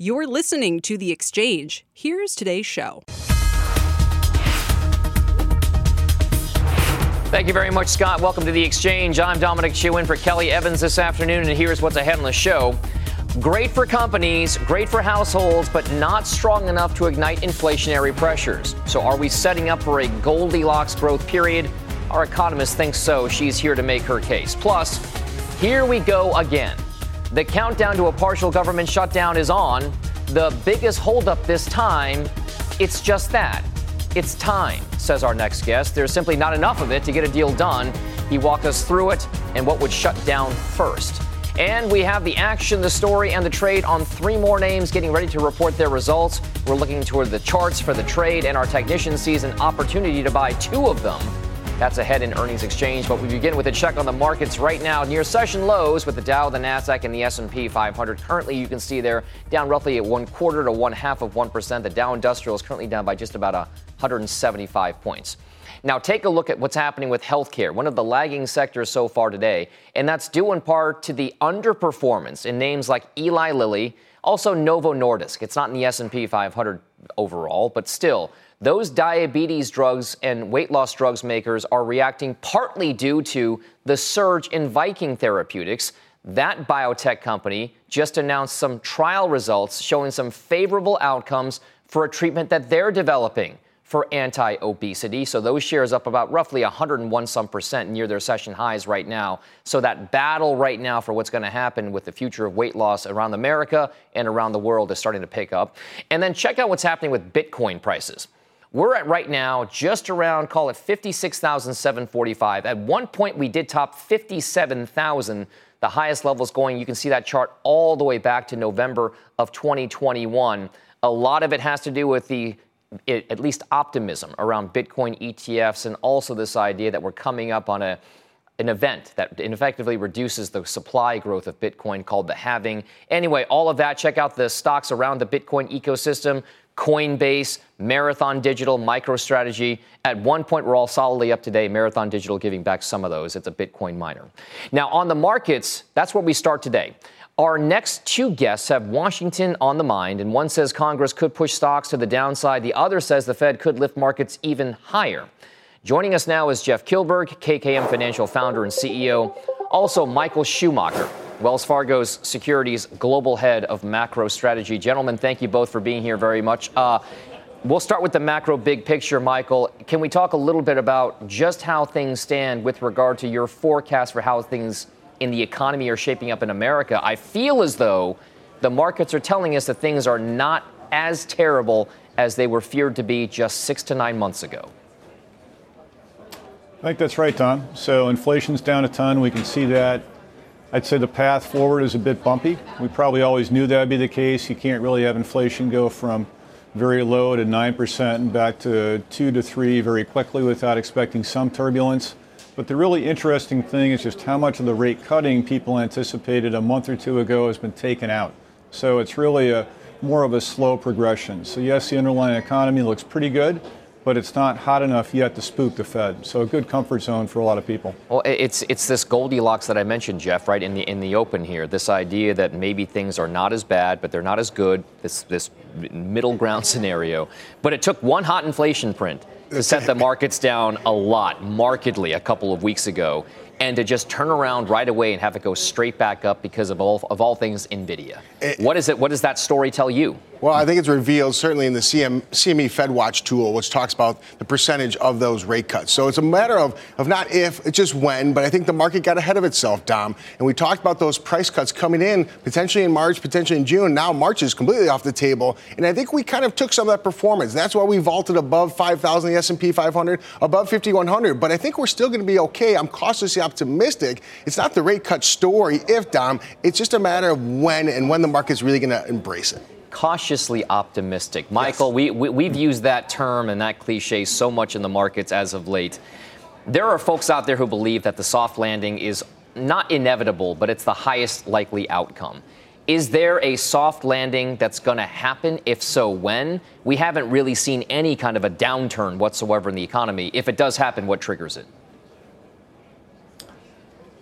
You're listening to The Exchange. Here's today's show. Thank you very much, Scott. Welcome to The Exchange. I'm Dominic Chu in for Kelly Evans this afternoon, and here's what's ahead on the show. Great for companies, great for households, but not strong enough to ignite inflationary pressures. So, are we setting up for a Goldilocks growth period? Our economist thinks so. She's here to make her case. Plus, here we go again. The countdown to a partial government shutdown is on. The biggest holdup this time, it's just that. It's time, says our next guest. There's simply not enough of it to get a deal done. He walked us through it and what would shut down first. And we have the action, the story, and the trade on three more names getting ready to report their results. We're looking toward the charts for the trade, and our technician sees an opportunity to buy two of them. That's ahead in earnings exchange, but we begin with a check on the markets right now near session lows with the Dow, the Nasdaq, and the S&P 500. Currently, you can see they're down roughly at one quarter to one half of one percent. The Dow Industrial is currently down by just about 175 points. Now, take a look at what's happening with healthcare, one of the lagging sectors so far today, and that's due in part to the underperformance in names like Eli Lilly, also Novo Nordisk. It's not in the S&P 500 overall, but still, those diabetes drugs and weight loss drugs makers are reacting partly due to the surge in Viking Therapeutics. That biotech company just announced some trial results showing some favorable outcomes for a treatment that they're developing for anti obesity. So those shares up about roughly 101 some percent near their session highs right now. So that battle right now for what's going to happen with the future of weight loss around America and around the world is starting to pick up. And then check out what's happening with Bitcoin prices. We're at right now just around, call it 56,745. At one point, we did top 57,000, the highest levels going. You can see that chart all the way back to November of 2021. A lot of it has to do with the it, at least optimism around Bitcoin ETFs and also this idea that we're coming up on a an event that effectively reduces the supply growth of Bitcoin called the halving. Anyway, all of that, check out the stocks around the Bitcoin ecosystem. Coinbase, Marathon Digital, MicroStrategy. At one point, we're all solidly up today. Marathon Digital giving back some of those. It's a Bitcoin miner. Now, on the markets, that's where we start today. Our next two guests have Washington on the mind, and one says Congress could push stocks to the downside. The other says the Fed could lift markets even higher. Joining us now is Jeff Kilberg, KKM Financial founder and CEO. Also, Michael Schumacher, Wells Fargo's Securities Global Head of Macro Strategy. Gentlemen, thank you both for being here very much. Uh, we'll start with the macro big picture, Michael. Can we talk a little bit about just how things stand with regard to your forecast for how things in the economy are shaping up in America, I feel as though the markets are telling us that things are not as terrible as they were feared to be just six to nine months ago. I think that's right, Tom. So inflation's down a ton. We can see that. I'd say the path forward is a bit bumpy. We probably always knew that would be the case. You can't really have inflation go from very low to 9% and back to 2 to 3 very quickly without expecting some turbulence. But the really interesting thing is just how much of the rate cutting people anticipated a month or two ago has been taken out. So it's really a more of a slow progression. So yes, the underlying economy looks pretty good, but it's not hot enough yet to spook the Fed. So a good comfort zone for a lot of people. Well, it's it's this Goldilocks that I mentioned, Jeff, right in the in the open here. This idea that maybe things are not as bad, but they're not as good. This this middle ground scenario. But it took one hot inflation print to set the markets down a lot, markedly, a couple of weeks ago, and to just turn around right away and have it go straight back up because of all, of all things NVIDIA. It, what is it? What does that story tell you? Well, I think it's revealed certainly in the CM, CME FedWatch tool, which talks about the percentage of those rate cuts. So it's a matter of, of not if, it's just when, but I think the market got ahead of itself, Dom. And we talked about those price cuts coming in potentially in March, potentially in June. Now March is completely off the table. And I think we kind of took some of that performance. That's why we vaulted above 5,000, the S&P 500, above 5,100. But I think we're still going to be okay. I'm cautiously optimistic. It's not the rate cut story if, Dom. It's just a matter of when and when the market's really going to embrace it. Cautiously optimistic. Michael, yes. we, we, we've used that term and that cliche so much in the markets as of late. There are folks out there who believe that the soft landing is not inevitable, but it's the highest likely outcome. Is there a soft landing that's going to happen? If so, when? We haven't really seen any kind of a downturn whatsoever in the economy. If it does happen, what triggers it?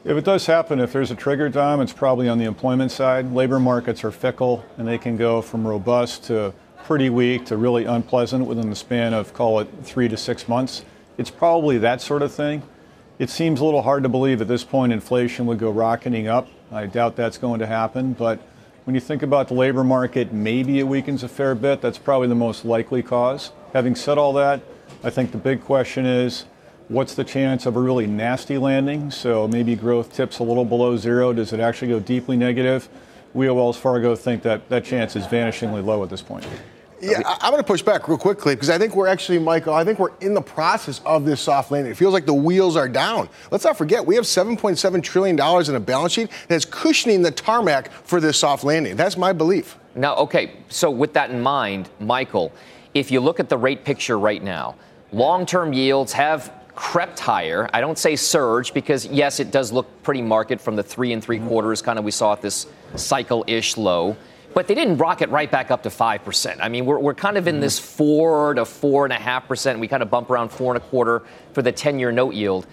If it does happen, if there's a trigger, Dom, it's probably on the employment side. Labor markets are fickle, and they can go from robust to pretty weak to really unpleasant within the span of, call it, three to six months. It's probably that sort of thing. It seems a little hard to believe at this point inflation would go rocketing up. I doubt that's going to happen, but when you think about the labor market, maybe it weakens a fair bit. That's probably the most likely cause. Having said all that, I think the big question is What's the chance of a really nasty landing? So maybe growth tips a little below zero. Does it actually go deeply negative? We at Wells Fargo think that that chance is vanishingly low at this point. Yeah, I'm going to push back real quickly because I think we're actually, Michael, I think we're in the process of this soft landing. It feels like the wheels are down. Let's not forget, we have $7.7 trillion in a balance sheet that's cushioning the tarmac for this soft landing. That's my belief. Now, okay, so with that in mind, Michael, if you look at the rate picture right now, long term yields have crept higher. I don't say surge because, yes, it does look pretty market from the three and three mm-hmm. quarters kind of we saw at this cycle ish low. But they didn't rocket right back up to 5%. I mean, we're, we're kind of in this mm-hmm. 4 to 4.5%. We kind of bump around 4 and a quarter for the 10 year note yield.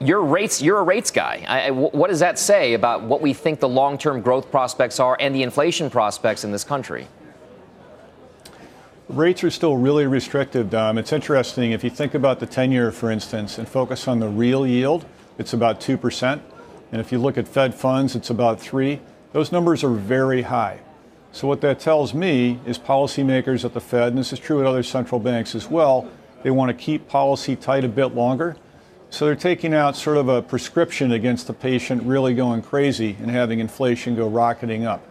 Your rates, you're a rates guy. I, what does that say about what we think the long term growth prospects are and the inflation prospects in this country? Rates are still really restrictive, Dom. It's interesting. If you think about the 10 year, for instance, and focus on the real yield, it's about 2%. And if you look at Fed funds, it's about 3 Those numbers are very high. So, what that tells me is policymakers at the Fed, and this is true at other central banks as well, they want to keep policy tight a bit longer. So, they're taking out sort of a prescription against the patient really going crazy and having inflation go rocketing up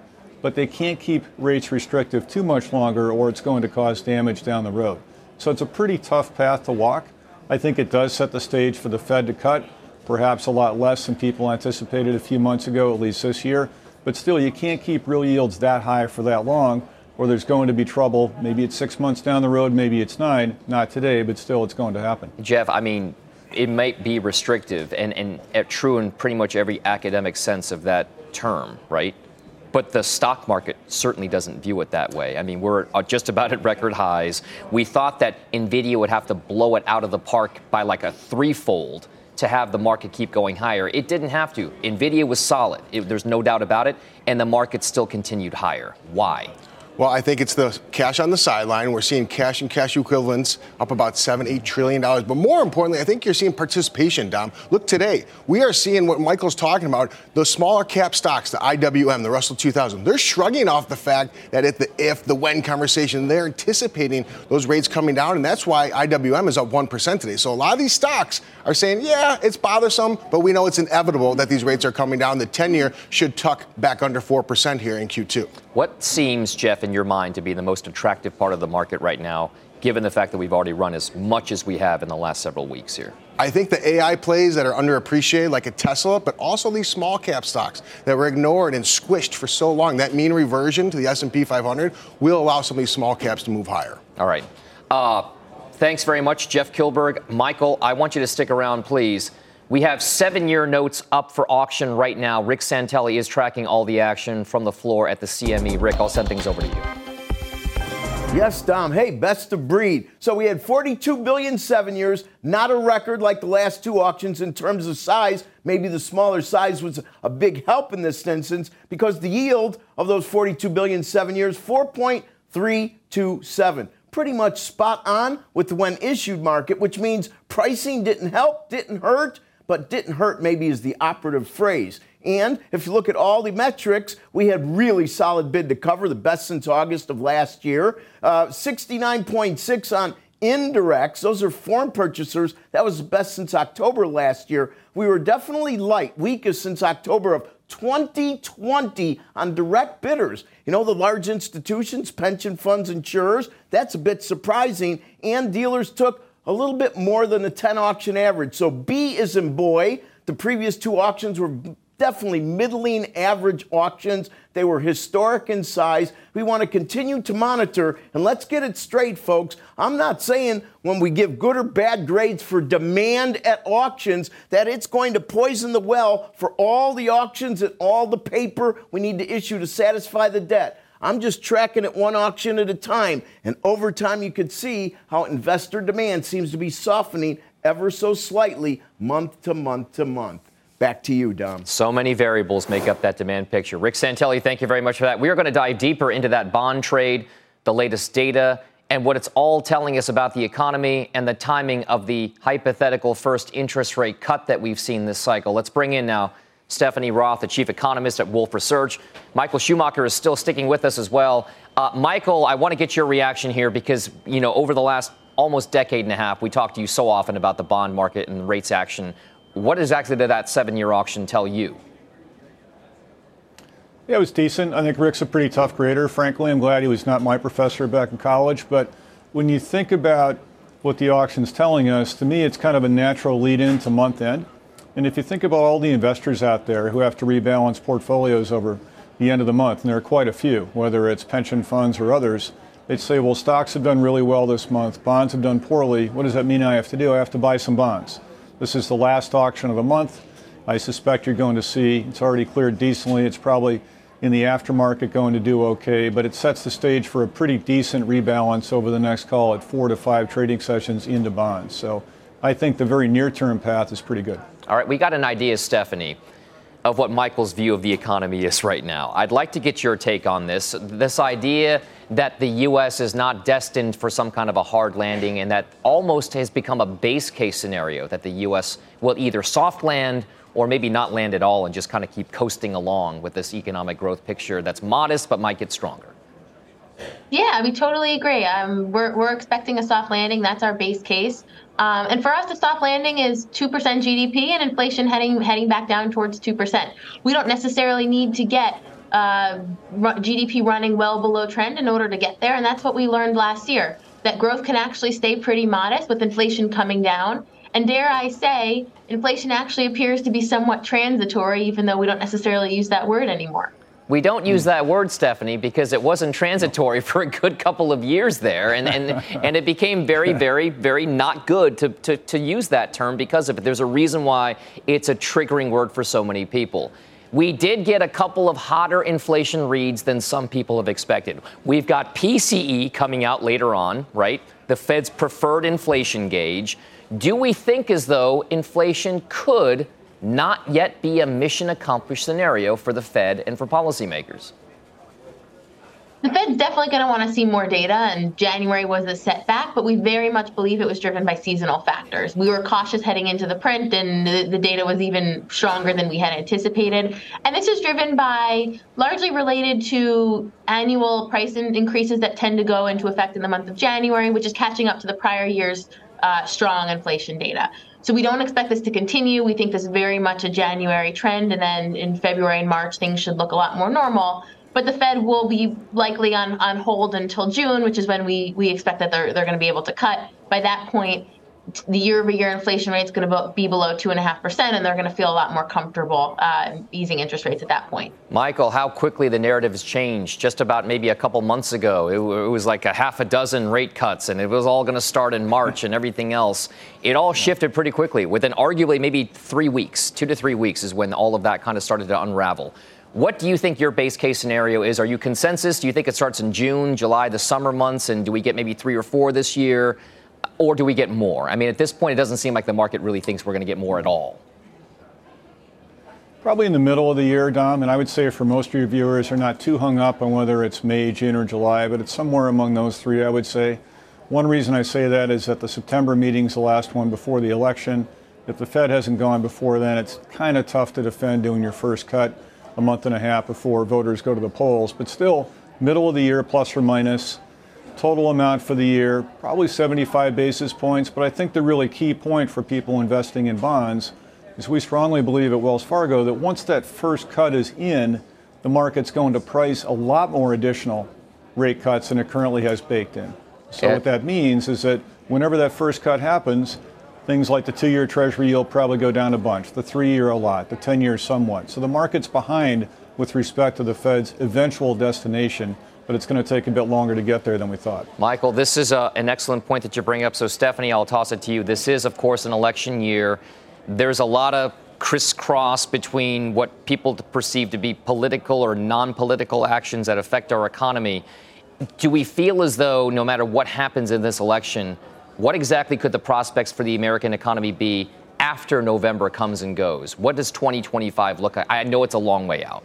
but they can't keep rates restrictive too much longer or it's going to cause damage down the road. So it's a pretty tough path to walk. I think it does set the stage for the Fed to cut, perhaps a lot less than people anticipated a few months ago, at least this year. But still, you can't keep real yields that high for that long, or there's going to be trouble. Maybe it's six months down the road, maybe it's nine. Not today, but still, it's going to happen. Jeff, I mean, it might be restrictive and, and uh, true in pretty much every academic sense of that term, right? But the stock market certainly doesn't view it that way. I mean, we're uh, just about at record highs. We thought that NVIDIA would have to blow it out of the park by like a threefold to have the market keep going higher. It didn't have to. NVIDIA was solid. It, there's no doubt about it. And the market still continued higher. Why? Well, I think it's the cash on the sideline. We're seeing cash and cash equivalents up about seven, eight trillion dollars. But more importantly, I think you're seeing participation, Dom. Look today, we are seeing what Michael's talking about. The smaller cap stocks, the IWM, the Russell 2000, they're shrugging off the fact that if the if the when conversation, they're anticipating those rates coming down, and that's why IWM is up one percent today. So a lot of these stocks are saying, yeah, it's bothersome, but we know it's inevitable that these rates are coming down. The 10-year should tuck back under four percent here in Q2. What seems, Jeff, in your mind to be the most attractive part of the market right now, given the fact that we've already run as much as we have in the last several weeks here? I think the AI plays that are underappreciated, like a Tesla, but also these small cap stocks that were ignored and squished for so long. That mean reversion to the S&P 500 will allow some of these small caps to move higher. All right. Uh, thanks very much, Jeff Kilberg. Michael, I want you to stick around, please. We have seven year notes up for auction right now. Rick Santelli is tracking all the action from the floor at the CME. Rick, I'll send things over to you. Yes, Dom. Hey, best of breed. So we had 42 billion seven years, not a record like the last two auctions in terms of size. Maybe the smaller size was a big help in this instance because the yield of those 42 billion seven years, 4.327 pretty much spot on with the when issued market, which means pricing didn't help, didn't hurt, but didn't hurt maybe is the operative phrase. And if you look at all the metrics, we had really solid bid to cover, the best since August of last year. Uh, 69.6 on indirects. Those are foreign purchasers. That was the best since October last year. We were definitely light, weakest since October of 2020 on direct bidders. You know, the large institutions, pension funds, insurers, that's a bit surprising. And dealers took a little bit more than the 10 auction average. So B is in boy. The previous two auctions were definitely middling average auctions. They were historic in size. We want to continue to monitor, and let's get it straight, folks. I'm not saying when we give good or bad grades for demand at auctions that it's going to poison the well for all the auctions and all the paper we need to issue to satisfy the debt. I'm just tracking it one auction at a time. And over time, you could see how investor demand seems to be softening ever so slightly month to month to month. Back to you, Dom. So many variables make up that demand picture. Rick Santelli, thank you very much for that. We are going to dive deeper into that bond trade, the latest data, and what it's all telling us about the economy and the timing of the hypothetical first interest rate cut that we've seen this cycle. Let's bring in now Stephanie Roth, the chief economist at Wolfe Research. Michael Schumacher is still sticking with us as well. Uh, Michael, I want to get your reaction here because, you know, over the last almost decade and a half, we talk to you so often about the bond market and rates action. What exactly did that seven year auction tell you? Yeah, it was decent. I think Rick's a pretty tough grader. Frankly, I'm glad he was not my professor back in college. But when you think about what the auction's telling us, to me, it's kind of a natural lead in to month end. And if you think about all the investors out there who have to rebalance portfolios over the end of the month, and there are quite a few, whether it's pension funds or others, they'd say, well, stocks have done really well this month, bonds have done poorly. What does that mean I have to do? I have to buy some bonds. This is the last auction of the month. I suspect you're going to see it's already cleared decently. It's probably in the aftermarket going to do okay, but it sets the stage for a pretty decent rebalance over the next, call at four to five trading sessions into bonds. So I think the very near term path is pretty good. All right, we got an idea, Stephanie, of what Michael's view of the economy is right now. I'd like to get your take on this. This idea that the U.S. is not destined for some kind of a hard landing and that almost has become a base case scenario that the U.S. will either soft land or maybe not land at all and just kind of keep coasting along with this economic growth picture that's modest but might get stronger. Yeah, we totally agree. Um, we're, we're expecting a soft landing. That's our base case. Um, and for us, the soft landing is 2% GDP and inflation heading heading back down towards 2%. We don't necessarily need to get uh, GDP running well below trend in order to get there, and that's what we learned last year. That growth can actually stay pretty modest with inflation coming down. And dare I say, inflation actually appears to be somewhat transitory, even though we don't necessarily use that word anymore. We don't use hmm. that word, Stephanie, because it wasn't transitory for a good couple of years there. And, and, and it became very, very, very not good to, to, to use that term because of it. There's a reason why it's a triggering word for so many people. We did get a couple of hotter inflation reads than some people have expected. We've got PCE coming out later on, right? The Fed's preferred inflation gauge. Do we think as though inflation could not yet be a mission accomplished scenario for the Fed and for policymakers? The Fed's definitely going to want to see more data, and January was a setback, but we very much believe it was driven by seasonal factors. We were cautious heading into the print, and the, the data was even stronger than we had anticipated. And this is driven by largely related to annual price increases that tend to go into effect in the month of January, which is catching up to the prior year's uh, strong inflation data. So we don't expect this to continue. We think this is very much a January trend, and then in February and March, things should look a lot more normal. But the Fed will be likely on, on hold until June, which is when we, we expect that they're, they're going to be able to cut. By that point, the year-over-year inflation rate is going to be below two and a half percent, and they're going to feel a lot more comfortable uh, easing interest rates at that point. Michael, how quickly the narrative has changed. Just about maybe a couple months ago, it, it was like a half a dozen rate cuts, and it was all going to start in March and everything else. It all shifted pretty quickly. Within arguably maybe three weeks, two to three weeks, is when all of that kind of started to unravel. What do you think your base case scenario is? Are you consensus? Do you think it starts in June, July, the summer months, and do we get maybe three or four this year? Or do we get more? I mean, at this point, it doesn't seem like the market really thinks we're going to get more at all. Probably in the middle of the year, Dom, and I would say for most of your viewers, they're not too hung up on whether it's May, June, or July, but it's somewhere among those three, I would say. One reason I say that is that the September meeting's the last one before the election. If the Fed hasn't gone before then, it's kind of tough to defend doing your first cut a month and a half before voters go to the polls. But still, middle of the year, plus or minus. Total amount for the year, probably 75 basis points. But I think the really key point for people investing in bonds is we strongly believe at Wells Fargo that once that first cut is in, the market's going to price a lot more additional rate cuts than it currently has baked in. So, what that means is that whenever that first cut happens, things like the two year Treasury yield probably go down a bunch, the three year a lot, the 10 year somewhat. So the market's behind with respect to the Fed's eventual destination but it's going to take a bit longer to get there than we thought. Michael, this is a, uh, an excellent point that you bring up. So, Stephanie, I'll toss it to you. This is, of course, an election year. There's a lot of crisscross between what people perceive to be political or non political actions that affect our economy. Do we feel as though no matter what happens in this election, what exactly could the prospects for the American economy be after November comes and goes? What does 2025 look like? I know it's a long way out.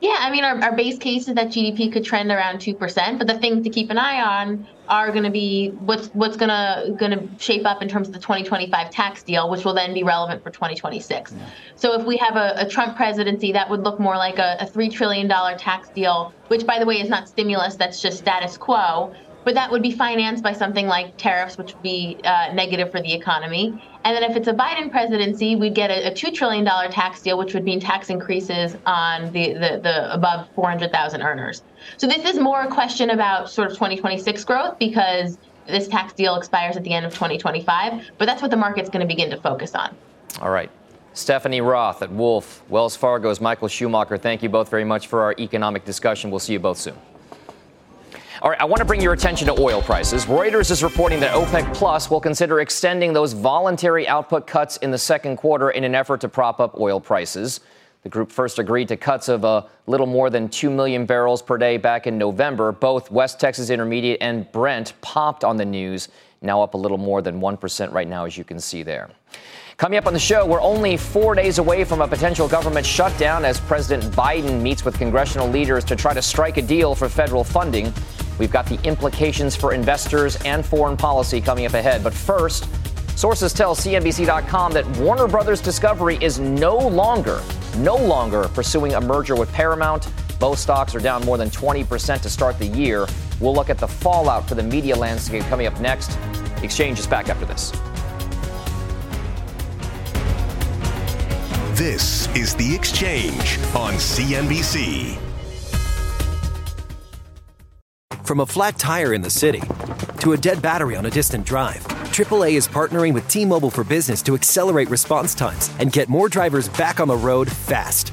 Yeah, I mean, our, our base case is that GDP could trend around two percent, but the things to keep an eye on are going to be what's what's going to going to shape up in terms of the 2025 tax deal, which will then be relevant for 2026. Yeah. So if we have a, a, Trump presidency, that would look more like a, a three trillion dollar tax deal, which, by the way, is not stimulus; that's just status quo but that would be financed by something like tariffs, which would be uh, negative for the economy. And then if it's a Biden presidency, we'd get a, a $2 trillion tax deal, which would mean tax increases on the, the, the above 400,000 earners. So this is more a question about sort of 2026 growth because this tax deal expires at the end of 2025. But that's what the market's going to begin to focus on. All right. Stephanie Roth at Wolfe, Wells Fargo's Michael Schumacher, thank you both very much for our economic discussion. We'll see you both soon. All right, I want to bring your attention to oil prices. Reuters is reporting that OPEC Plus will consider extending those voluntary output cuts in the second quarter in an effort to prop up oil prices. The group first agreed to cuts of a little more than 2 million barrels per day back in November. Both West Texas Intermediate and Brent popped on the news, now up a little more than 1% right now, as you can see there. Coming up on the show, we're only four days away from a potential government shutdown as President Biden meets with congressional leaders to try to strike a deal for federal funding. We've got the implications for investors and foreign policy coming up ahead. But first, sources tell CNBC.com that Warner Brothers Discovery is no longer, no longer pursuing a merger with Paramount. Both stocks are down more than 20% to start the year. We'll look at the fallout for the media landscape coming up next. exchange is back after this. This is The Exchange on CNBC. From a flat tire in the city to a dead battery on a distant drive, AAA is partnering with T Mobile for Business to accelerate response times and get more drivers back on the road fast.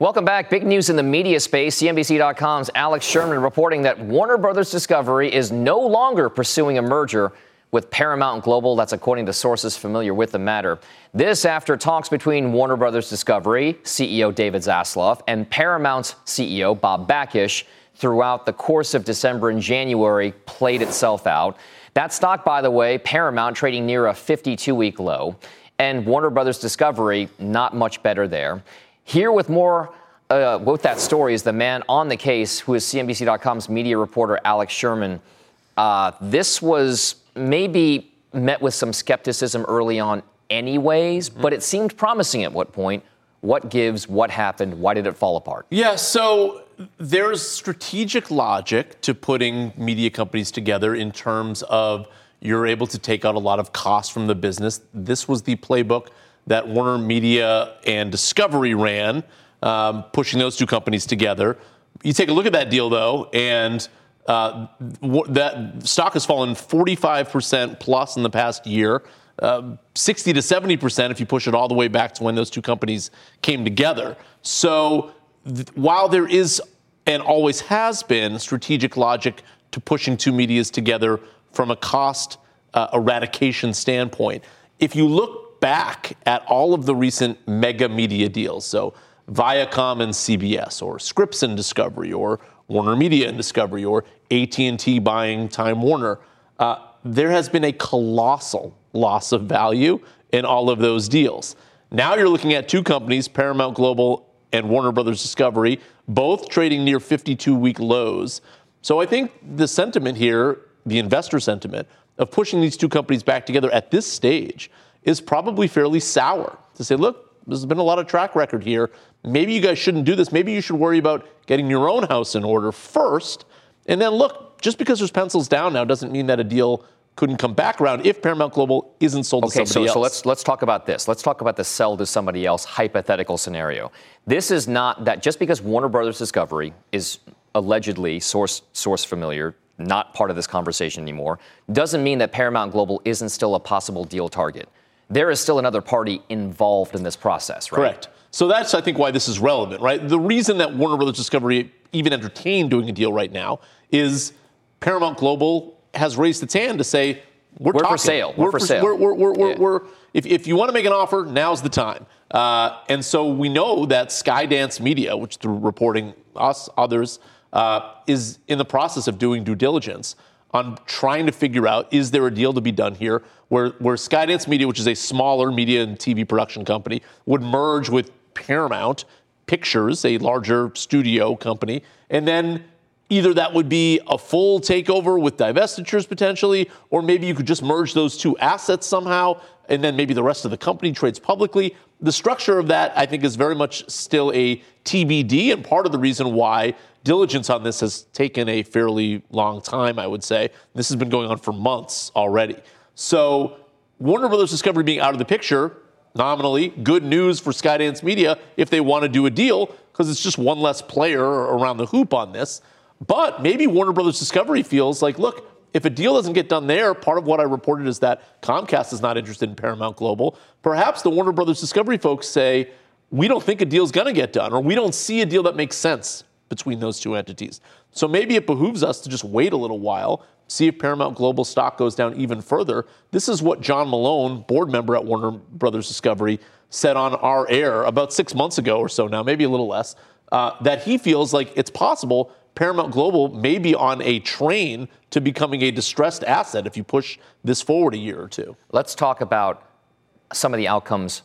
Welcome back. Big news in the media space. CNBC.com's Alex Sherman reporting that Warner Brothers Discovery is no longer pursuing a merger with Paramount Global. That's according to sources familiar with the matter. This after talks between Warner Brothers Discovery CEO David Zaslav and Paramount's CEO Bob Bakish throughout the course of December and January played itself out. That stock, by the way, Paramount trading near a 52 week low, and Warner Brothers Discovery not much better there. Here with more uh, with that story is the man on the case, who is CNBC.com's media reporter Alex Sherman. Uh, this was maybe met with some skepticism early on, anyways, mm-hmm. but it seemed promising at what point. What gives? What happened? Why did it fall apart? Yeah, so there's strategic logic to putting media companies together in terms of you're able to take out a lot of costs from the business. This was the playbook that Warner Media and Discovery ran, um, pushing those two companies together. You take a look at that deal, though, and uh, that stock has fallen 45% plus in the past year, uh, 60 to 70% if you push it all the way back to when those two companies came together. So th- while there is and always has been strategic logic to pushing two medias together from a cost uh, eradication standpoint, if you look back at all of the recent mega media deals. So Viacom and CBS, or Scripps and Discovery, or Warner Media and Discovery, or AT&T buying Time Warner, uh, there has been a colossal loss of value in all of those deals. Now you're looking at two companies, Paramount Global and Warner Brothers Discovery, both trading near 52 week lows. So I think the sentiment here, the investor sentiment of pushing these two companies back together at this stage is probably fairly sour to say, look, there's been a lot of track record here. Maybe you guys shouldn't do this. Maybe you should worry about getting your own house in order first. And then look, just because there's pencils down now doesn't mean that a deal couldn't come back around if Paramount Global isn't sold okay, to somebody so, else. so let's let's talk about this. Let's talk about the sell to somebody else hypothetical scenario. This is not that just because Warner Brothers Discovery is allegedly source source familiar, not part of this conversation anymore, doesn't mean that Paramount Global isn't still a possible deal target. There is still another party involved in this process, right? Correct. So that's, I think, why this is relevant, right? The reason that Warner Brothers Discovery even entertained doing a deal right now is Paramount Global has raised its hand to say, we're, We're for sale. We're for sale. We're, we're, we're, we're, Yeah. we're- if, if you want to make an offer, now's the time. Uh, and so we know that Skydance Media, which through reporting us, others, uh, is in the process of doing due diligence on trying to figure out is there a deal to be done here where, where Skydance Media, which is a smaller media and TV production company, would merge with Paramount Pictures, a larger studio company, and then either that would be a full takeover with divestitures potentially, or maybe you could just merge those two assets somehow, and then maybe the rest of the company trades publicly. The structure of that, I think, is very much still a TBD, and part of the reason why diligence on this has taken a fairly long time, I would say. This has been going on for months already. So, Warner Brothers Discovery being out of the picture, nominally, good news for Skydance Media if they want to do a deal, because it's just one less player around the hoop on this. But maybe Warner Brothers Discovery feels like, look, if a deal doesn't get done there, part of what I reported is that Comcast is not interested in Paramount Global. Perhaps the Warner Brothers Discovery folks say, we don't think a deal's going to get done, or we don't see a deal that makes sense between those two entities. So maybe it behooves us to just wait a little while, see if Paramount Global stock goes down even further. This is what John Malone, board member at Warner Brothers Discovery, said on our air about six months ago or so now, maybe a little less, uh, that he feels like it's possible Paramount Global may be on a train to becoming a distressed asset if you push this forward a year or two. Let's talk about some of the outcomes.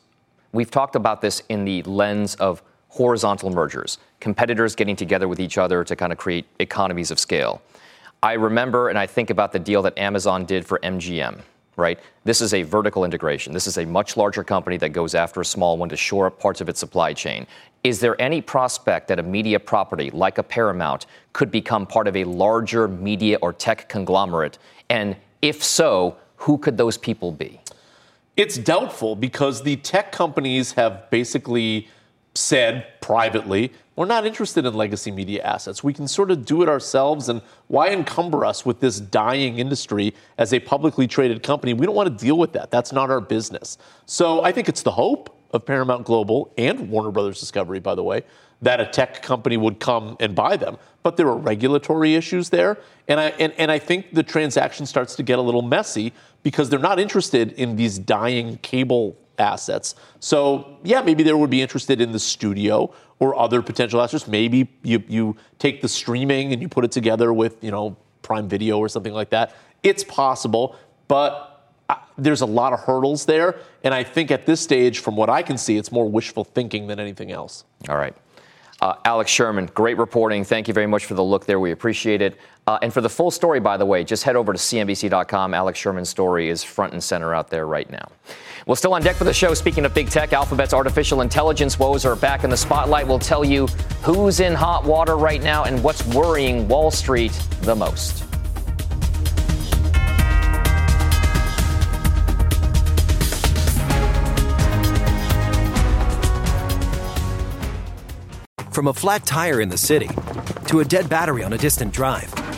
We've talked about this in the lens of horizontal mergers, competitors getting together with each other to kind of create economies of scale. I remember and I think about the deal that Amazon did for MGM, right? This is a vertical integration. This is a much larger company that goes after a small one to shore up parts of its supply chain. Is there any prospect that a media property like a Paramount could become part of a larger media or tech conglomerate? And if so, who could those people be? It's doubtful because the tech companies have basically said privately, we're not interested in legacy media assets. We can sort of do it ourselves, and why encumber us with this dying industry as a publicly traded company? We don't want to deal with that. That's not our business. So I think it's the hope of Paramount Global and Warner Brothers Discovery, by the way, that a tech company would come and buy them. But there are regulatory issues there, and I and, and I think the transaction starts to get a little messy because they're not interested in these dying cable assets. So yeah, maybe they would be interested in the studio or other potential assets. Maybe you you take the streaming and you put it together with you know Prime Video or something like that. It's possible, but uh, there's a lot of hurdles there, and I think at this stage, from what I can see, it's more wishful thinking than anything else. All right. Uh, Alex Sherman, great reporting. Thank you very much for the look there. We appreciate it. Uh, and for the full story, by the way, just head over to CNBC.com. Alex Sherman's story is front and center out there right now. Well, still on deck for the show, speaking of big tech, Alphabet's artificial intelligence woes are back in the spotlight. We'll tell you who's in hot water right now and what's worrying Wall Street the most. From a flat tire in the city to a dead battery on a distant drive,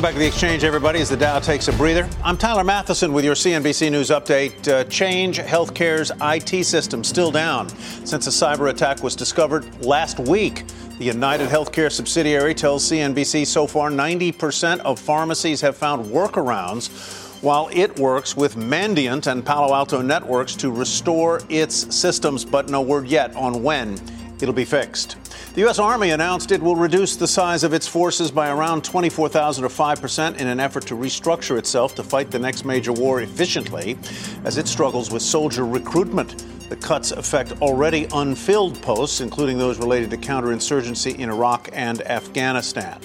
Welcome back to the exchange, everybody, as the Dow takes a breather. I'm Tyler Mathisen with your CNBC News update. Uh, Change Healthcare's IT system still down since a cyber attack was discovered last week. The United Healthcare subsidiary tells CNBC so far 90% of pharmacies have found workarounds while it works with Mandiant and Palo Alto Networks to restore its systems, but no word yet on when it'll be fixed. The U.S. Army announced it will reduce the size of its forces by around 24,000 or 5% in an effort to restructure itself to fight the next major war efficiently as it struggles with soldier recruitment. The cuts affect already unfilled posts, including those related to counterinsurgency in Iraq and Afghanistan.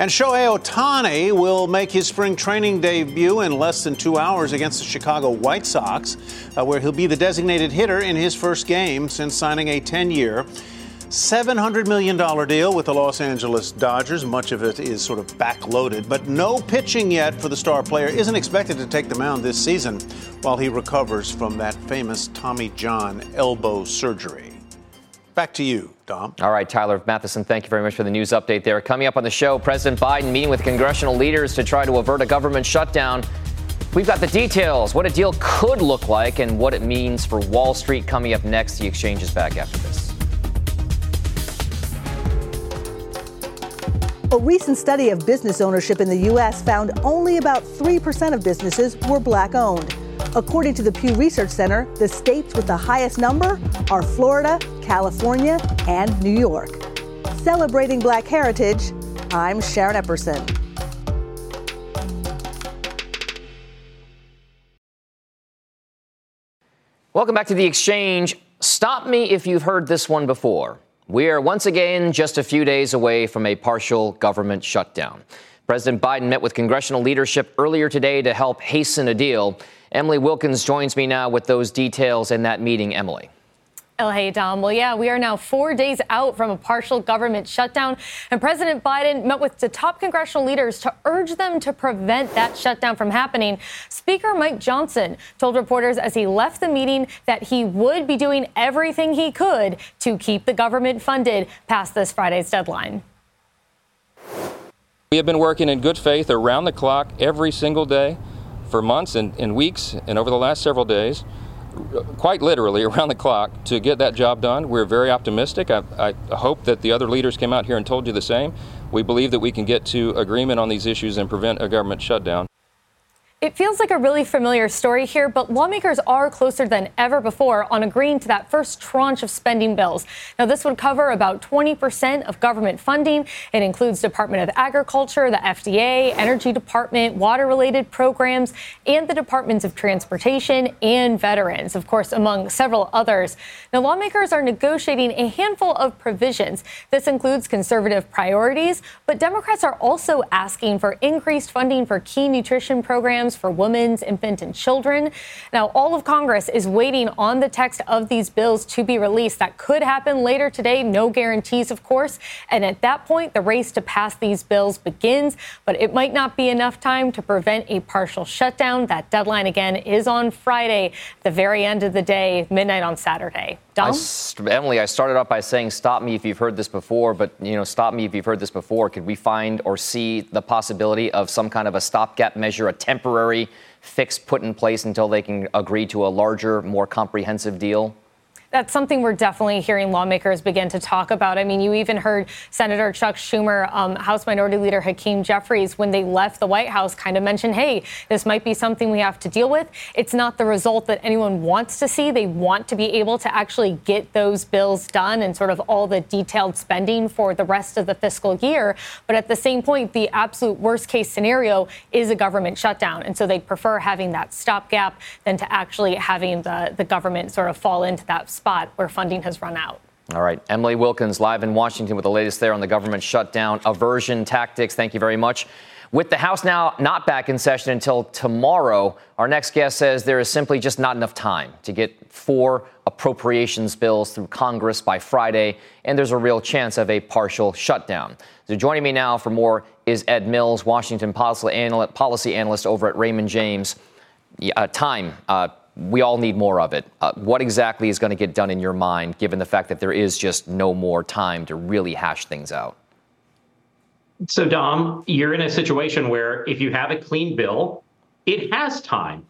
And Shohei Ohtani will make his spring training debut in less than two hours against the Chicago White Sox, uh, where he'll be the designated hitter in his first game since signing a 10 year, $700 million deal with the Los Angeles Dodgers. Much of it is sort of backloaded, but no pitching yet for the star player. Isn't expected to take the mound this season while he recovers from that famous Tommy John elbow surgery. Back to you, Dom. All right, Tyler Mathisen, thank you very much for the news update there. Coming up on the show, President Biden meeting with congressional leaders to try to avert a government shutdown. We've got the details, what a deal could look like, and what it means for Wall Street coming up next. The exchange is back after this. A recent study of business ownership in the U.S. found only about 3% of businesses were black owned. According to the Pew Research Center, the states with the highest number are Florida, California, and New York. Celebrating Black heritage, I'm Sharon Epperson. Welcome back to the exchange. Stop me if you've heard this one before. We are once again just a few days away from a partial government shutdown. President Biden met with congressional leadership earlier today to help hasten a deal. Emily Wilkins joins me now with those details in that meeting. Emily. Oh, hey, Dom. Well, yeah, we are now four days out from a partial government shutdown, and President Biden met with the top congressional leaders to urge them to prevent that shutdown from happening. Speaker Mike Johnson told reporters as he left the meeting that he would be doing everything he could to keep the government funded past this Friday's deadline. We have been working in good faith around the clock every single day for months and, and weeks and over the last several days quite literally around the clock to get that job done. We're very optimistic. I, I, hope that the other leaders came out here and told you the same. We believe that we can get to agreement on these issues and prevent a government shutdown. It feels like a really familiar story here, but lawmakers are closer than ever before on agreeing to that first tranche of spending bills. Now, this would cover about 20% of government funding. It includes Department of Agriculture, the FDA, Energy Department, water related programs, and the Departments of Transportation and Veterans, of course, among several others. Now, lawmakers are negotiating a handful of provisions. This includes conservative priorities, but Democrats are also asking for increased funding for key nutrition programs programs for women's, infant, and children. Now, all of Congress is waiting on the text of these bills to be released. That could happen later today. No guarantees, of course. And at that point, the race to pass these bills begins. But it might not be enough time to prevent a partial shutdown. That deadline, again, is on Friday, the very end of the day, midnight on Saturday. I, Emily, I started off by saying, "Stop me if you've heard this before." But you know, stop me if you've heard this before. Could we find or see the possibility of some kind of a stopgap measure, a temporary fix put in place until they can agree to a larger, more comprehensive deal? That's something we're definitely hearing lawmakers begin to talk about. I mean, you even heard Senator Chuck Schumer, um, House Minority Leader Hakeem Jeffries, when they left the White House, kind of mentioned, hey, this might be something we have to deal with. It's not the result that anyone wants to see. They want to be able to actually get those bills done and sort of all the detailed spending for the rest of the fiscal year. But at the same point, the absolute worst case scenario is a government shutdown. And so they prefer having that stopgap than to actually having the, the government sort of fall into that spot where funding has run out. All right. Emily Wilkins live in Washington with the latest there on the government shutdown aversion tactics. Thank you very much. With the House now not back in session until tomorrow, our next guest says there is simply just not enough time to get four appropriations bills through Congress by Friday, and there's a real chance of a partial shutdown. So joining me now for more is Ed Mills, Washington policy analyst, over at Raymond James. Uh, time. Uh, we all need more of it. Uh, what exactly is going to get done in your mind, given the fact that there is just no more time to really hash things out? So, Dom, you're in a situation where if you have a clean bill, it has time.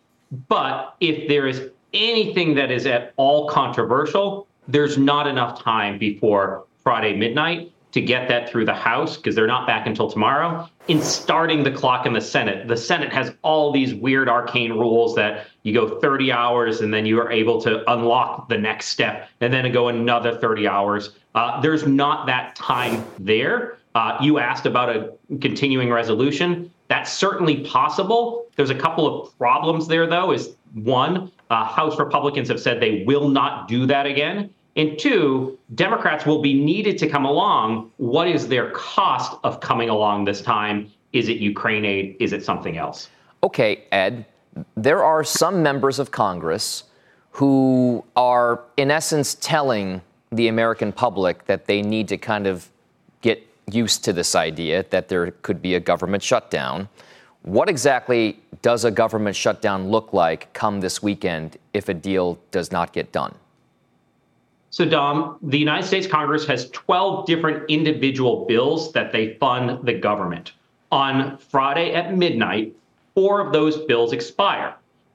But if there is anything that is at all controversial, there's not enough time before Friday midnight to get that through the House because they're not back until tomorrow. In starting the clock in the Senate, the Senate has all these weird arcane rules that you go 30 hours and then you are able to unlock the next step and then go another 30 hours. Uh, there's not that time there. Uh, you asked about a continuing resolution. That's certainly possible. There's a couple of problems there, though. Is one, uh, House Republicans have said they will not do that again. And two, Democrats will be needed to come along. What is their cost of coming along this time? Is it Ukraine aid? Is it something else? Okay, Ed, there are some members of Congress who are, in essence, telling the American public that they need to kind of get used to this idea that there could be a government shutdown. What exactly does a government shutdown look like come this weekend if a deal does not get done? So, Dom, the United States Congress has 12 different individual bills that they fund the government. On Friday at midnight, four of those bills expire.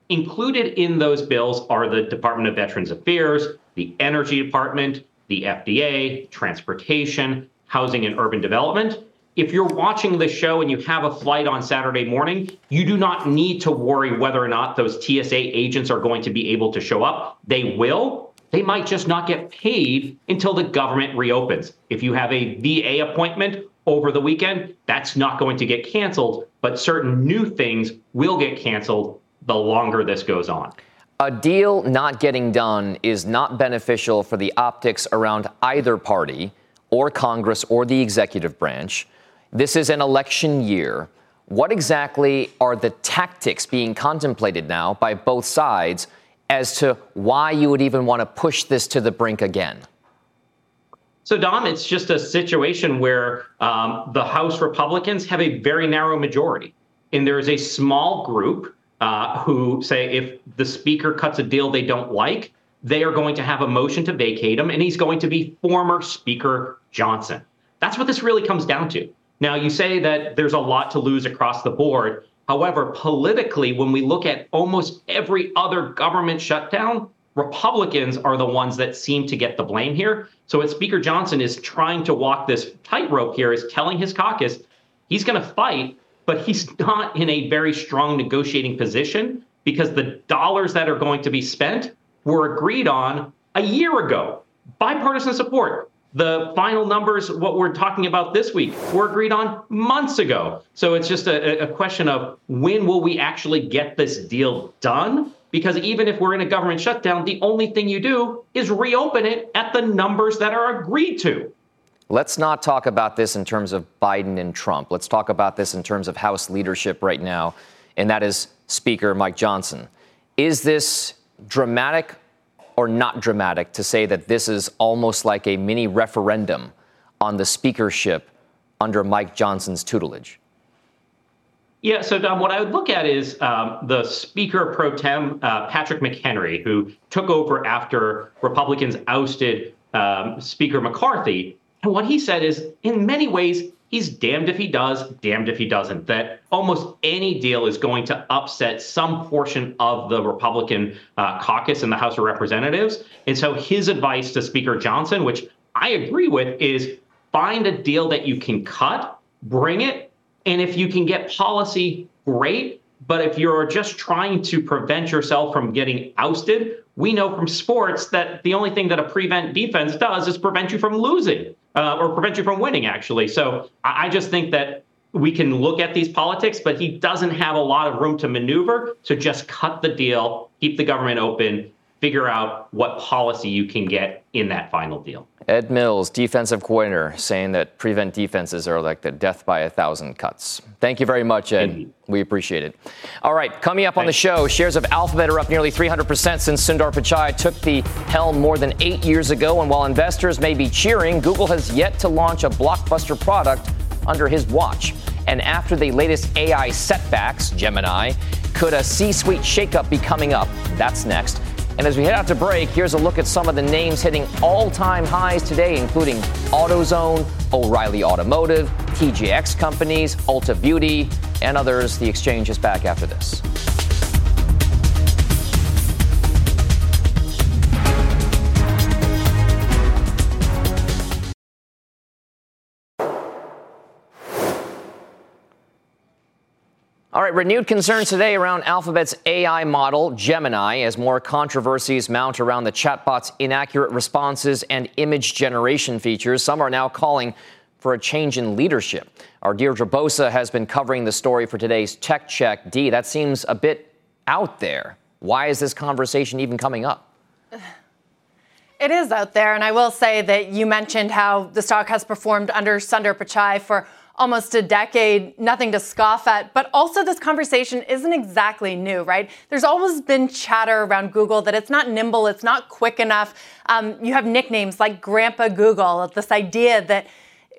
Included in those bills are the Department of Veterans Affairs, the Energy Department, the FDA, Transportation, Housing and Urban Development. If you're watching the show and you have a flight on Saturday morning, you do not need to worry whether or not those TSA agents are going to be able to show up. They will, they might just not get paid until the government reopens. If you have a VA appointment over the weekend, that's not going to get canceled, but certain new things will get canceled the longer this goes on. A deal not getting done is not beneficial for the optics around either party or Congress or the executive branch. This is an election year. What exactly are the tactics being contemplated now by both sides as to why you would even want to push this to the brink again? So, Dom, it's just a situation where um, the House Republicans have a very narrow majority. And there is a small group uh, who say if the speaker cuts a deal they don't like, they are going to have a motion to vacate him, and he's going to be former Speaker Johnson. That's what this really comes down to. Now, you say that there's a lot to lose across the board. However, politically, when we look at almost every other government shutdown, Republicans are the ones that seem to get the blame here. So, what Speaker Johnson is trying to walk this tightrope here is telling his caucus he's going to fight, but he's not in a very strong negotiating position because the dollars that are going to be spent were agreed on a year ago. Bipartisan support the final numbers, what we're talking about this week, were agreed on months ago. So it's just a, a question of when will we actually get this deal done? Because even if we're in a government shutdown, the only thing you do is reopen it at the numbers that are agreed to. Let's not talk about this in terms of Biden and Trump. Let's talk about this in terms of House leadership right now, and that is Speaker Mike Johnson. Is this dramatic or not dramatic to say that this is almost like a mini referendum on the speakership under Mike Johnson's tutelage? Yeah, so Dom, what I would look at is um, the Speaker pro tem, uh, Patrick McHenry, who took over after Republicans ousted um, Speaker McCarthy. And what he said is, in many ways, he's damned if he does, damned if he doesn't. That almost any deal is going to upset some portion of the Republican uh, caucus in the House of Representatives. And so his advice to Speaker Johnson, which I agree with, is find a deal that you can cut, bring it, and if you can get policy, great. But if you're just trying to prevent yourself from getting ousted, we know from sports that the only thing that a prevent defense does is prevent you from losing uh, or prevent you from winning, actually. So I, I just think that we can look at these politics, but he doesn't have a lot of room to maneuver. So just cut the deal, keep the government open, figure out what policy you can get in that final deal. Ed Mills, defensive coordinator, saying that prevent defenses are like the death by a thousand cuts. Thank you very much, Ed. Indeed. We appreciate it. All right, coming up Thanks. on the show, shares of Alphabet are up nearly 300% since Sundar Pichai took the helm more than eight years ago. And while investors may be cheering, Google has yet to launch a blockbuster product under his watch. And after the latest AI setbacks, Gemini, could a C suite shakeup be coming up? That's next. And as we head out to break, here's a look at some of the names hitting all time highs today, including AutoZone, O'Reilly Automotive, TJX companies, Ulta Beauty, and others. The exchange is back after this. All right, renewed concerns today around Alphabet's AI model, Gemini, as more controversies mount around the chatbot's inaccurate responses and image generation features. Some are now calling for a change in leadership. Our Deirdre Bosa has been covering the story for today's Tech Check. D, that seems a bit out there. Why is this conversation even coming up? It is out there, and I will say that you mentioned how the stock has performed under Sundar Pichai for almost a decade, nothing to scoff at. But also, this conversation isn't exactly new, right? There's always been chatter around Google that it's not nimble, it's not quick enough. Um, you have nicknames like Grandpa Google, this idea that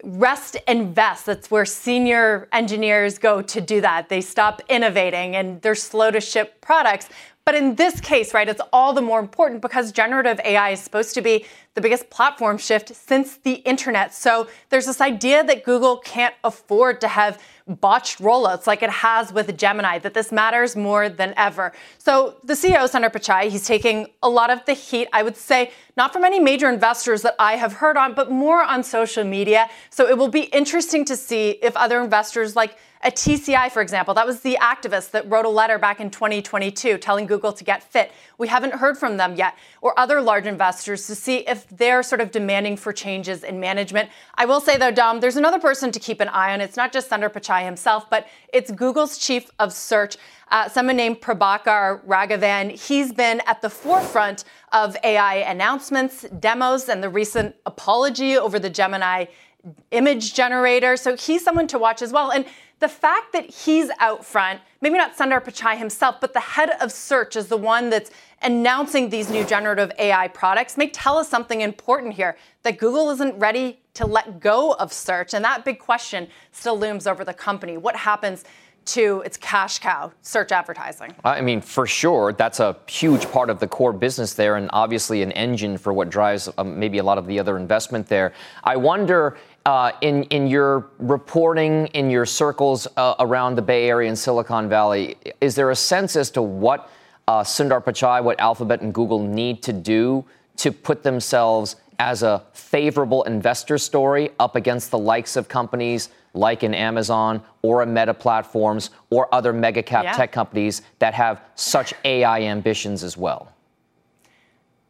rest and vest. That's where senior engineers go to do that. They stop innovating and they're slow to ship products. But in this case, right, it's all the more important because generative AI is supposed to be the biggest platform shift since the internet. So there's this idea that Google can't afford to have botched rollouts like it has with Gemini, that this matters more than ever. So the CEO, Sundar Pichai, he's taking a lot of the heat, I would say, not from any major investors that I have heard on, but more on social media. So it will be interesting to see if other investors like a TCI, for example, that was the activist that wrote a letter back in 2022 telling Google to get fit. We haven't heard from them yet, or other large investors to see if they're sort of demanding for changes in management. I will say, though, Dom, there's another person to keep an eye on. It's not just Sundar Pichai himself, but it's Google's chief of search, uh, someone named Prabhakar Raghavan. He's been at the forefront of AI announcements, demos, and the recent apology over the Gemini image generator. So he's someone to watch as well. And the fact that he's out front, maybe not Sundar Pichai himself, but the head of search is the one that's announcing these new generative AI products may tell us something important here that Google isn't ready to let go of search. And that big question still looms over the company. What happens? to its cash cow, search advertising? I mean, for sure, that's a huge part of the core business there, and obviously an engine for what drives um, maybe a lot of the other investment there. I wonder uh, in in your reporting in your circles uh, around the Bay Area and Silicon Valley, is there a sense as to what uh, Sundar Pichai, what Alphabet and Google need to do to put themselves as a favorable investor story up against the likes of companies like an Amazon or a Meta Platforms or other mega cap yeah. tech companies that have such AI ambitions as well?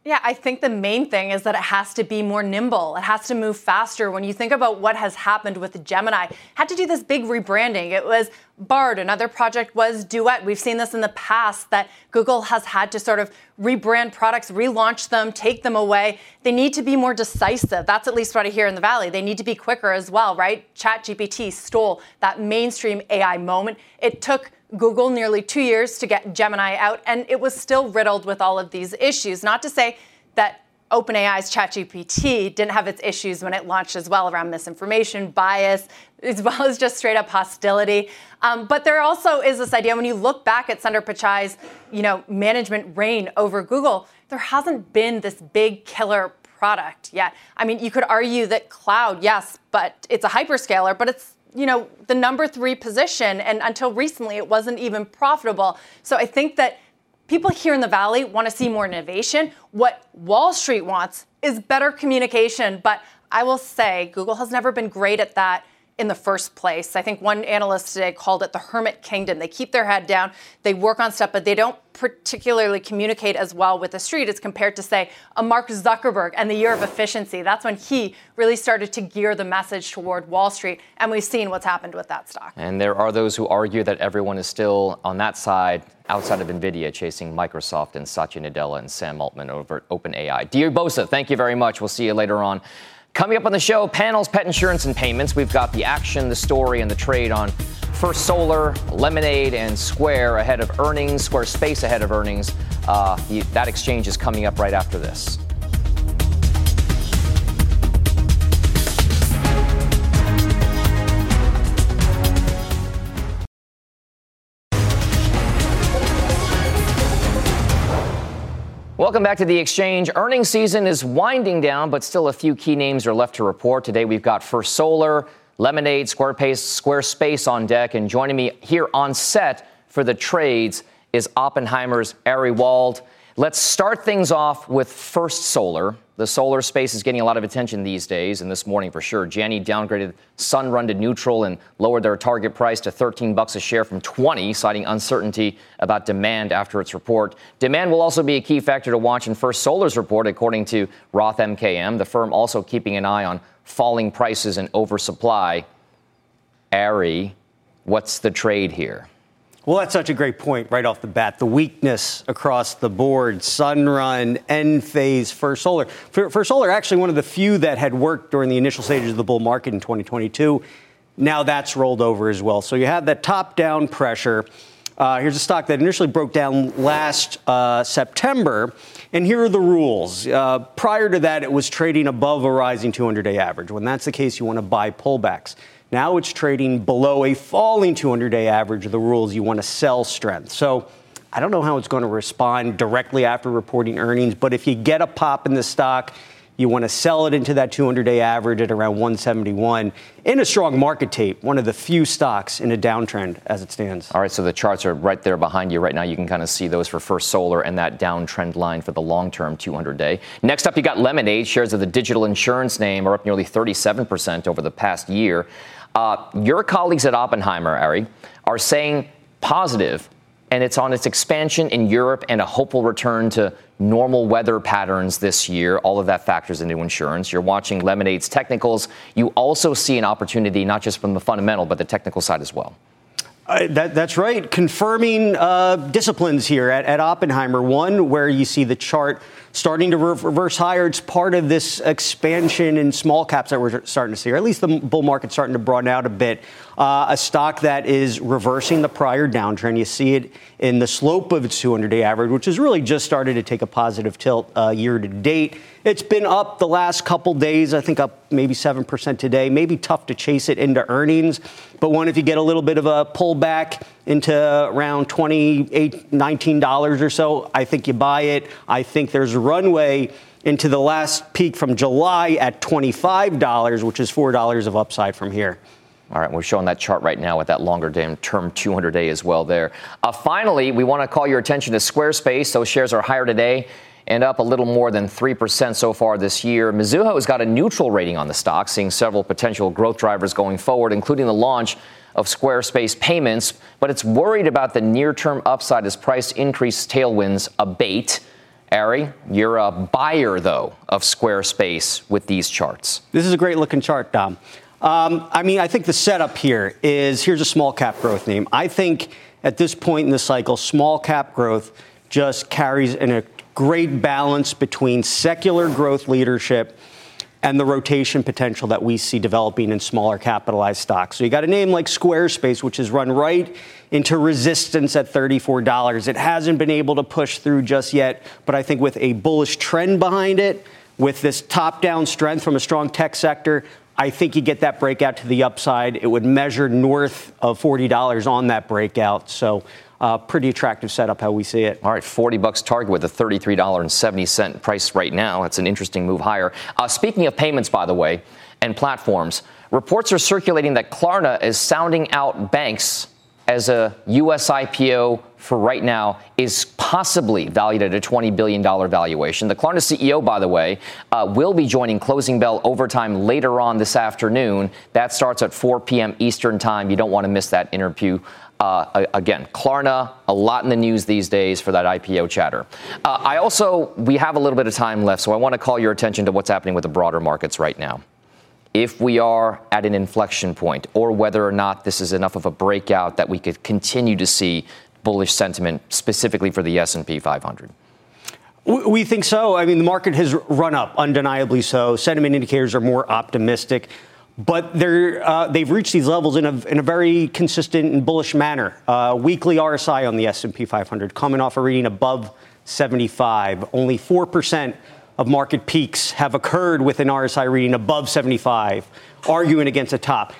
Yeah, I think the main thing is that it has to be more nimble. It has to move faster. When you think about what has happened with Gemini, had to do this big rebranding. It was Bard. Another project was Duet. We've seen this in the past that Google has had to sort of rebrand products, relaunch them, take them away. They need to be more decisive. That's at least what I hear in the Valley. They need to be quicker as well, right? ChatGPT stole that mainstream AI moment. It took Google nearly two years to get Gemini out, and it was still riddled with all of these issues. Not to say that OpenAI's ChatGPT didn't have its issues when it launched as well around misinformation, bias, as well as just straight up hostility. Um, but there also is this idea when you look back at Sundar Pichai's, you know, management reign over Google, there hasn't been this big killer product yet. I mean, you could argue that cloud, yes, but it's a hyperscaler, but it's you know, the number three position, and until recently, it wasn't even profitable. So I think that people here in the Valley want to see more innovation. What Wall Street wants is better communication. But I will say, Google has never been great at that in the first place. I think one analyst today called it the hermit kingdom. They keep their head down, they work on stuff, but they don't particularly communicate as well with the street as compared to, say, a Mark Zuckerberg and the year of efficiency. That's when he really started to gear the message toward Wall Street, and we've seen what's happened with that stock. And there are those who argue that everyone is still on that side outside of NVIDIA chasing Microsoft and Satya Nadella and Sam Altman over OpenAI. Deirdre Bosa, thank you very much. We'll see you later on. Coming up on the show, panels, pet insurance, and payments. We've got the action, the story, and the trade on First Solar, Lemonade, and Square ahead of earnings, Squarespace ahead of earnings. Uh, that exchange is coming up right after this. Welcome back to the exchange. Earnings season is winding down, but still a few key names are left to report. Today we've got First Solar, Lemonade, Squarespace, Squarespace on deck. And joining me here on set for the trades is Oppenheimer's Ari Wald. Let's start things off with First Solar. The solar space is getting a lot of attention these days, and this morning for sure. Janney downgraded Sunrun to neutral and lowered their target price to 13 bucks a share from 20, citing uncertainty about demand after its report. Demand will also be a key factor to watch in First Solar's report, according to Roth MKM. The firm also keeping an eye on falling prices and oversupply. Ari, what's the trade here? Well, that's such a great point right off the bat. The weakness across the board, Sunrun, Enphase, First Solar. First Solar, actually one of the few that had worked during the initial stages of the bull market in 2022. Now that's rolled over as well. So you have that top down pressure. Uh, here's a stock that initially broke down last uh, September. And here are the rules. Uh, prior to that, it was trading above a rising 200 day average. When that's the case, you want to buy pullbacks. Now it's trading below a falling 200 day average of the rules. You want to sell strength. So I don't know how it's going to respond directly after reporting earnings, but if you get a pop in the stock, you want to sell it into that 200 day average at around 171 in a strong market tape, one of the few stocks in a downtrend as it stands. All right, so the charts are right there behind you right now. You can kind of see those for First Solar and that downtrend line for the long term 200 day. Next up, you got Lemonade. Shares of the digital insurance name are up nearly 37% over the past year. Uh, your colleagues at Oppenheimer, Ari, are saying positive and it's on its expansion in Europe and a hopeful return to normal weather patterns this year. All of that factors into insurance. You're watching Lemonade's technicals. You also see an opportunity, not just from the fundamental, but the technical side as well. Uh, that, that's right. Confirming uh, disciplines here at, at, Oppenheimer. One, where you see the chart starting to reverse higher. It's part of this expansion in small caps that we're starting to see, or at least the bull market starting to broaden out a bit. Uh, a stock that is reversing the prior downtrend. You see it in the slope of its 200 day average, which has really just started to take a positive tilt uh, year to date. It's been up the last couple days, I think up maybe 7% today. Maybe tough to chase it into earnings, but one, if you get a little bit of a pullback into around $28, $19 or so, I think you buy it. I think there's runway into the last peak from July at $25, which is $4 of upside from here. All right, we're showing that chart right now with that longer term 200 day as well there. Uh, finally, we want to call your attention to Squarespace. Those shares are higher today and up a little more than 3% so far this year. Mizuho has got a neutral rating on the stock, seeing several potential growth drivers going forward, including the launch of Squarespace payments, but it's worried about the near term upside as price increase tailwinds abate. Ari, you're a buyer, though, of Squarespace with these charts. This is a great looking chart, Dom. Um, I mean, I think the setup here is here's a small cap growth name. I think at this point in the cycle, small cap growth just carries in a great balance between secular growth leadership and the rotation potential that we see developing in smaller capitalized stocks. So you got a name like Squarespace, which has run right into resistance at $34. It hasn't been able to push through just yet, but I think with a bullish trend behind it, with this top down strength from a strong tech sector, I think you get that breakout to the upside. It would measure north of $40 on that breakout. So uh, pretty attractive setup how we see it. All right, 40 bucks target with a $33.70 price right now. That's an interesting move higher. Uh, speaking of payments, by the way, and platforms, reports are circulating that Klarna is sounding out banks as a U.S. IPO for right now is possibly valued at a $20 billion valuation. The Klarna CEO, by the way, uh, will be joining Closing Bell Overtime later on this afternoon. That starts at 4 p.m. Eastern Time. You don't want to miss that interview. Uh, again, Klarna, a lot in the news these days for that IPO chatter. Uh, I also, we have a little bit of time left, so I want to call your attention to what's happening with the broader markets right now. If we are at an inflection point, or whether or not this is enough of a breakout that we could continue to see bullish sentiment, specifically for the S&P 500. We think so. I mean, the market has run up, undeniably so. Sentiment indicators are more optimistic but they're, uh, they've reached these levels in a, in a very consistent and bullish manner. Uh, weekly RSI on the S&P 500 coming off a reading above 75. Only 4% of market peaks have occurred with an RSI reading above 75, arguing against a top.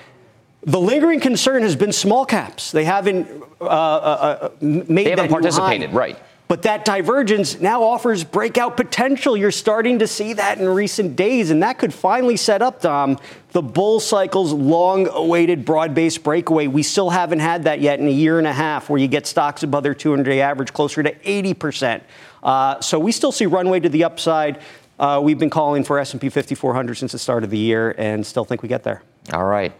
The lingering concern has been small caps. They haven't uh, uh, uh made they haven't participated, right? But that divergence now offers breakout potential. You're starting to see that in recent days, and that could finally set up, Dom, the bull cycle's long awaited broad based breakaway. We still haven't had that yet in a year and a half where you get stocks above their 200 day average closer to 80%. Uh, so we still see runway to the upside. Uh, we've been calling for S&P 5400 since the start of the year and still think we get there. All right.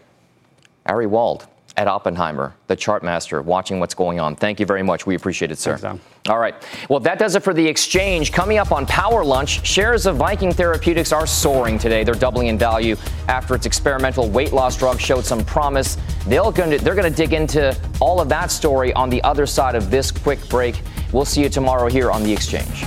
Ari Wald at Oppenheimer, the chart master, watching what's going on. Thank you very much. We appreciate it, sir. Thanks, All right. Well, that does it for the exchange. Coming up on Power Lunch, shares of Viking Therapeutics are soaring today. They're doubling in value after its experimental weight loss drug showed some promise. They'll gonna, they're going to dig into all of that story on the other side of this quick break. We'll see you tomorrow here on the exchange.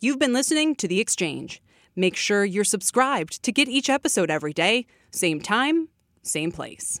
You've been listening to The Exchange. Make sure you're subscribed to get each episode every day, same time, same place.